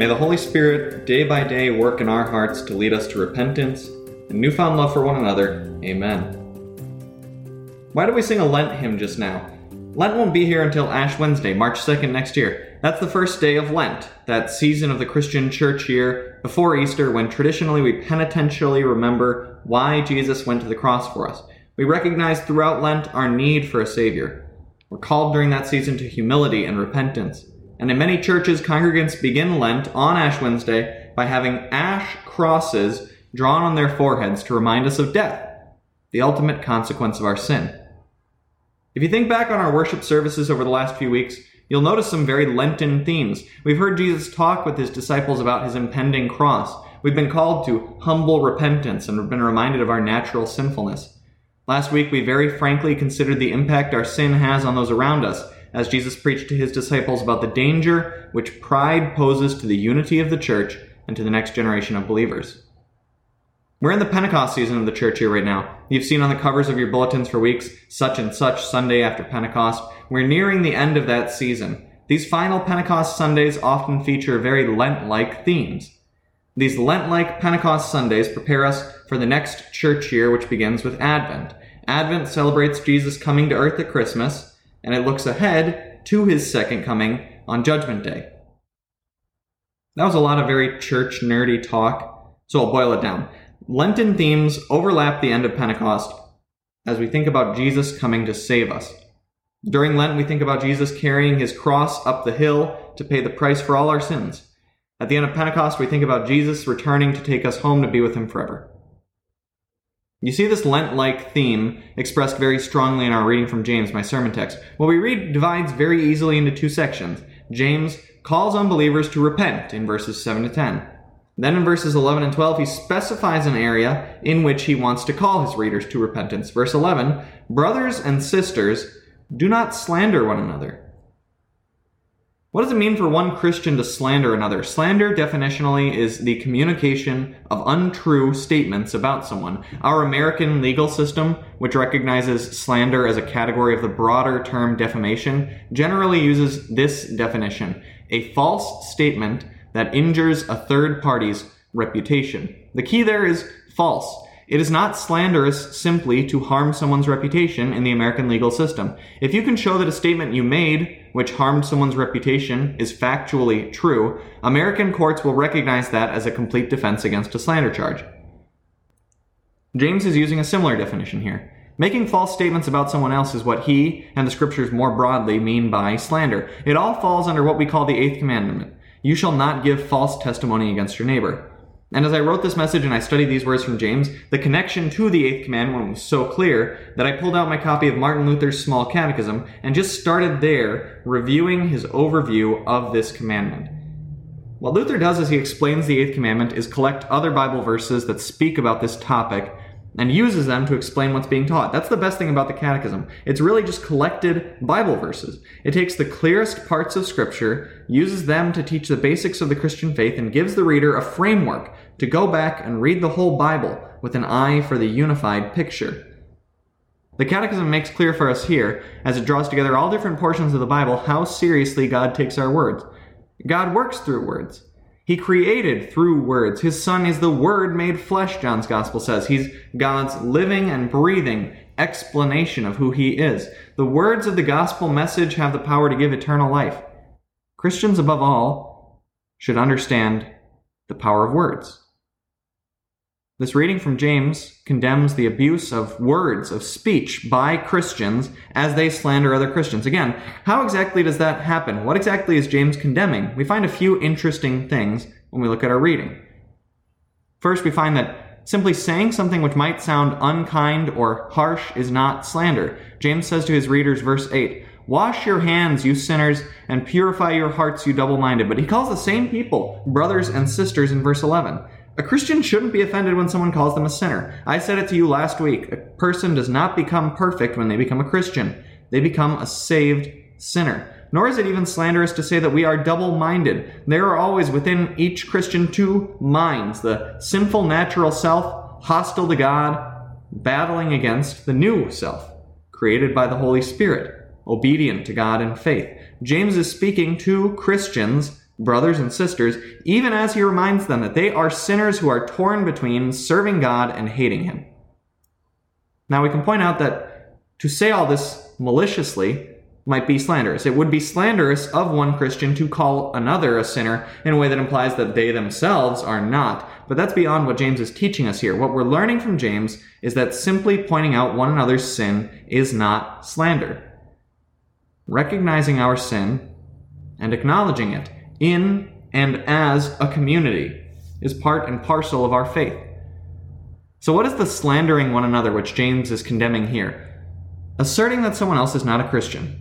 May the Holy Spirit day by day work in our hearts to lead us to repentance and newfound love for one another. Amen. Why do we sing a Lent hymn just now? Lent won't be here until Ash Wednesday, March 2nd next year. That's the first day of Lent, that season of the Christian church year before Easter when traditionally we penitentially remember why Jesus went to the cross for us. We recognize throughout Lent our need for a Savior. We're called during that season to humility and repentance. And in many churches, congregants begin Lent on Ash Wednesday by having ash crosses drawn on their foreheads to remind us of death, the ultimate consequence of our sin. If you think back on our worship services over the last few weeks, you'll notice some very Lenten themes. We've heard Jesus talk with his disciples about his impending cross. We've been called to humble repentance and been reminded of our natural sinfulness. Last week, we very frankly considered the impact our sin has on those around us, as Jesus preached to his disciples about the danger which pride poses to the unity of the church and to the next generation of believers. We're in the Pentecost season of the church here right now. You've seen on the covers of your bulletins for weeks, such and such Sunday after Pentecost. We're nearing the end of that season. These final Pentecost Sundays often feature very Lent like themes. These Lent like Pentecost Sundays prepare us for the next church year, which begins with Advent. Advent celebrates Jesus coming to earth at Christmas, and it looks ahead to his second coming on Judgment Day. That was a lot of very church nerdy talk, so I'll boil it down. Lenten themes overlap the end of Pentecost as we think about Jesus coming to save us. During Lent, we think about Jesus carrying his cross up the hill to pay the price for all our sins. At the end of Pentecost, we think about Jesus returning to take us home to be with him forever. You see this Lent like theme expressed very strongly in our reading from James, my sermon text. What we read divides very easily into two sections. James calls on believers to repent in verses 7 to 10. Then in verses 11 and 12, he specifies an area in which he wants to call his readers to repentance. Verse 11 Brothers and sisters, do not slander one another. What does it mean for one Christian to slander another? Slander, definitionally, is the communication of untrue statements about someone. Our American legal system, which recognizes slander as a category of the broader term defamation, generally uses this definition a false statement that injures a third party's reputation. The key there is false. It is not slanderous simply to harm someone's reputation in the American legal system. If you can show that a statement you made which harmed someone's reputation is factually true, American courts will recognize that as a complete defense against a slander charge. James is using a similar definition here. Making false statements about someone else is what he and the scriptures more broadly mean by slander. It all falls under what we call the eighth commandment. You shall not give false testimony against your neighbor. And as I wrote this message and I studied these words from James, the connection to the eighth commandment was so clear that I pulled out my copy of Martin Luther's Small Catechism and just started there reviewing his overview of this commandment. What Luther does as he explains the eighth commandment is collect other Bible verses that speak about this topic and uses them to explain what's being taught. That's the best thing about the Catechism. It's really just collected Bible verses. It takes the clearest parts of Scripture, uses them to teach the basics of the Christian faith, and gives the reader a framework to go back and read the whole Bible with an eye for the unified picture. The Catechism makes clear for us here, as it draws together all different portions of the Bible, how seriously God takes our words. God works through words. He created through words. His Son is the Word made flesh, John's Gospel says. He's God's living and breathing explanation of who He is. The words of the Gospel message have the power to give eternal life. Christians, above all, should understand the power of words. This reading from James condemns the abuse of words, of speech by Christians as they slander other Christians. Again, how exactly does that happen? What exactly is James condemning? We find a few interesting things when we look at our reading. First, we find that simply saying something which might sound unkind or harsh is not slander. James says to his readers, verse 8, Wash your hands, you sinners, and purify your hearts, you double minded. But he calls the same people brothers and sisters in verse 11. A Christian shouldn't be offended when someone calls them a sinner. I said it to you last week. A person does not become perfect when they become a Christian, they become a saved sinner. Nor is it even slanderous to say that we are double minded. There are always within each Christian two minds the sinful natural self, hostile to God, battling against the new self, created by the Holy Spirit, obedient to God in faith. James is speaking to Christians brothers and sisters, even as he reminds them that they are sinners who are torn between serving God and hating him. Now, we can point out that to say all this maliciously might be slanderous. It would be slanderous of one Christian to call another a sinner in a way that implies that they themselves are not. But that's beyond what James is teaching us here. What we're learning from James is that simply pointing out one another's sin is not slander. Recognizing our sin and acknowledging it in and as a community is part and parcel of our faith. So, what is the slandering one another which James is condemning here? Asserting that someone else is not a Christian.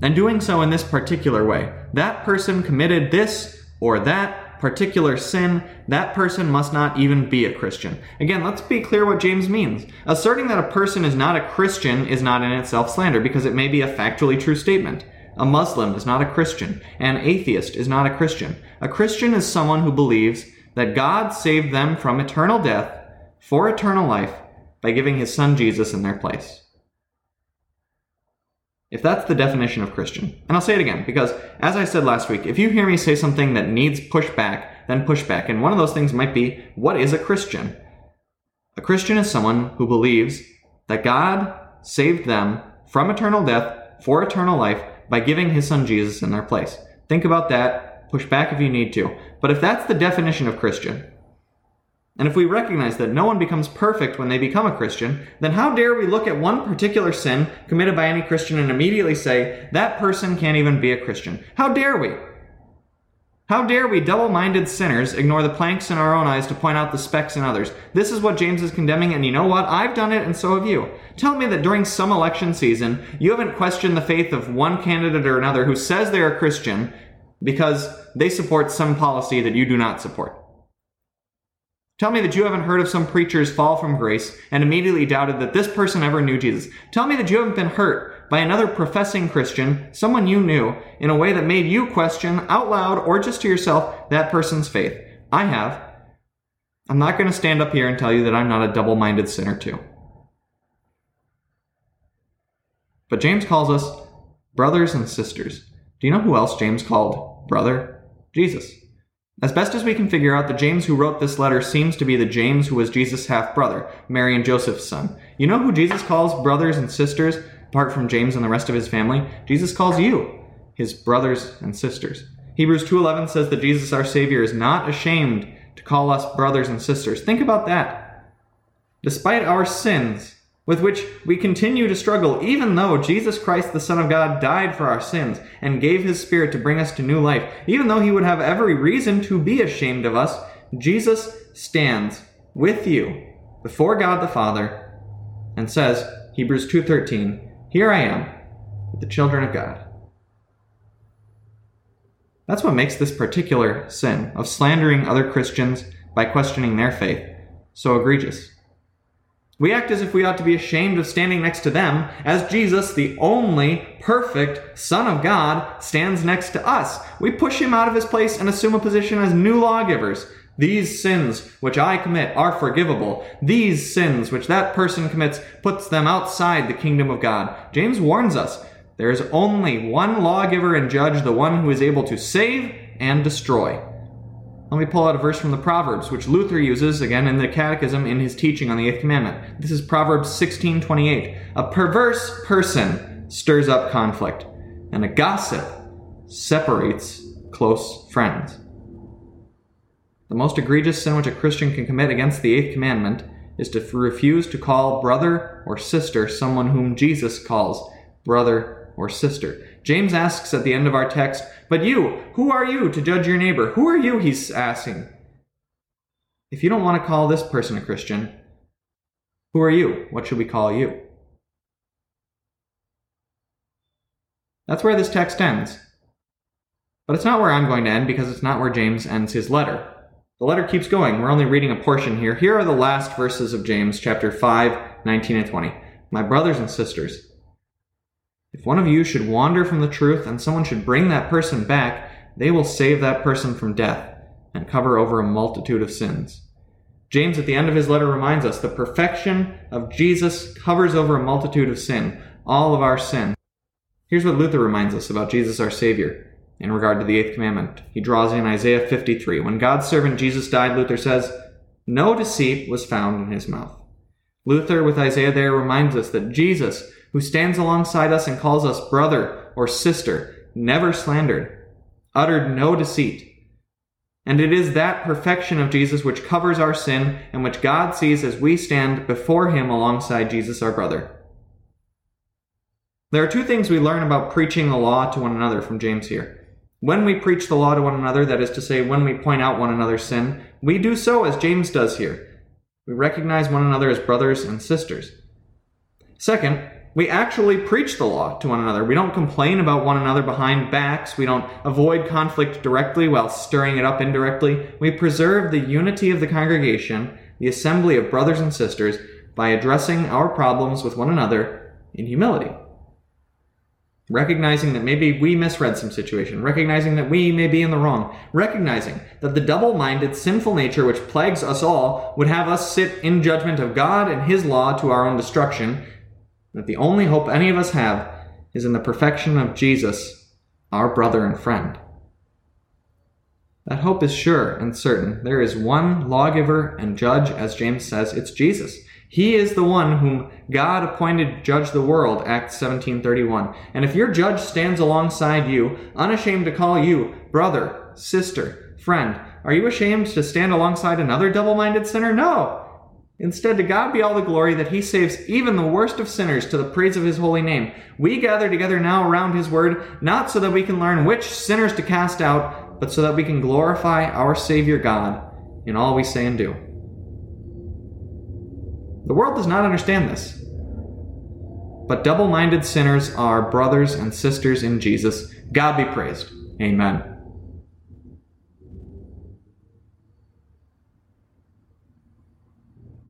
And doing so in this particular way. That person committed this or that particular sin. That person must not even be a Christian. Again, let's be clear what James means. Asserting that a person is not a Christian is not in itself slander because it may be a factually true statement. A Muslim is not a Christian. An atheist is not a Christian. A Christian is someone who believes that God saved them from eternal death for eternal life by giving his son Jesus in their place. If that's the definition of Christian, and I'll say it again, because as I said last week, if you hear me say something that needs pushback, then pushback. And one of those things might be what is a Christian? A Christian is someone who believes that God saved them from eternal death for eternal life by giving his son Jesus in their place. Think about that, push back if you need to. But if that's the definition of Christian, and if we recognize that no one becomes perfect when they become a Christian, then how dare we look at one particular sin committed by any Christian and immediately say, that person can't even be a Christian? How dare we? How dare we, double minded sinners, ignore the planks in our own eyes to point out the specks in others? This is what James is condemning, and you know what? I've done it, and so have you. Tell me that during some election season, you haven't questioned the faith of one candidate or another who says they're a Christian because they support some policy that you do not support. Tell me that you haven't heard of some preachers fall from grace and immediately doubted that this person ever knew Jesus. Tell me that you haven't been hurt by another professing Christian, someone you knew, in a way that made you question out loud or just to yourself that person's faith. I have. I'm not going to stand up here and tell you that I'm not a double minded sinner too. But James calls us brothers and sisters. Do you know who else James called brother? Jesus. As best as we can figure out, the James who wrote this letter seems to be the James who was Jesus' half brother, Mary and Joseph's son. You know who Jesus calls brothers and sisters, apart from James and the rest of his family? Jesus calls you his brothers and sisters. Hebrews 2:11 says that Jesus our savior is not ashamed to call us brothers and sisters. Think about that. Despite our sins, with which we continue to struggle, even though Jesus Christ, the Son of God, died for our sins and gave his Spirit to bring us to new life. Even though he would have every reason to be ashamed of us, Jesus stands with you before God the Father and says, Hebrews 2:13, "Here I am with the children of God." That's what makes this particular sin of slandering other Christians by questioning their faith so egregious. We act as if we ought to be ashamed of standing next to them, as Jesus, the only perfect Son of God, stands next to us. We push him out of his place and assume a position as new lawgivers. These sins which I commit are forgivable. These sins which that person commits puts them outside the kingdom of God. James warns us there is only one lawgiver and judge, the one who is able to save and destroy. Let me pull out a verse from the Proverbs, which Luther uses again in the Catechism in his teaching on the Eighth Commandment. This is Proverbs 16:28. A perverse person stirs up conflict, and a gossip separates close friends. The most egregious sin which a Christian can commit against the Eighth Commandment is to refuse to call brother or sister someone whom Jesus calls brother or sister. James asks at the end of our text, But you, who are you to judge your neighbor? Who are you? He's asking. If you don't want to call this person a Christian, who are you? What should we call you? That's where this text ends. But it's not where I'm going to end because it's not where James ends his letter. The letter keeps going. We're only reading a portion here. Here are the last verses of James, chapter 5, 19 and 20. My brothers and sisters, if one of you should wander from the truth and someone should bring that person back, they will save that person from death and cover over a multitude of sins. James, at the end of his letter, reminds us the perfection of Jesus covers over a multitude of sin, all of our sin. Here's what Luther reminds us about Jesus our Savior in regard to the eighth commandment. He draws in Isaiah 53. When God's servant Jesus died, Luther says, no deceit was found in his mouth. Luther, with Isaiah there, reminds us that Jesus, who stands alongside us and calls us brother or sister, never slandered, uttered no deceit. And it is that perfection of Jesus which covers our sin and which God sees as we stand before him alongside Jesus, our brother. There are two things we learn about preaching the law to one another from James here. When we preach the law to one another, that is to say, when we point out one another's sin, we do so as James does here. We recognize one another as brothers and sisters. Second, we actually preach the law to one another. We don't complain about one another behind backs. We don't avoid conflict directly while stirring it up indirectly. We preserve the unity of the congregation, the assembly of brothers and sisters, by addressing our problems with one another in humility recognizing that maybe we misread some situation, recognizing that we may be in the wrong, recognizing that the double minded sinful nature which plagues us all would have us sit in judgment of God and His law to our own destruction, that the only hope any of us have is in the perfection of Jesus, our brother and friend. That hope is sure and certain. There is one lawgiver and judge, as James says, it's Jesus. He is the one whom God appointed to judge the world, Acts 17:31. And if your judge stands alongside you, unashamed to call you brother, sister, friend, are you ashamed to stand alongside another double-minded sinner? No. Instead, to God be all the glory that he saves even the worst of sinners to the praise of his holy name. We gather together now around his word, not so that we can learn which sinners to cast out, but so that we can glorify our Savior God in all we say and do. The world does not understand this. But double minded sinners are brothers and sisters in Jesus. God be praised. Amen.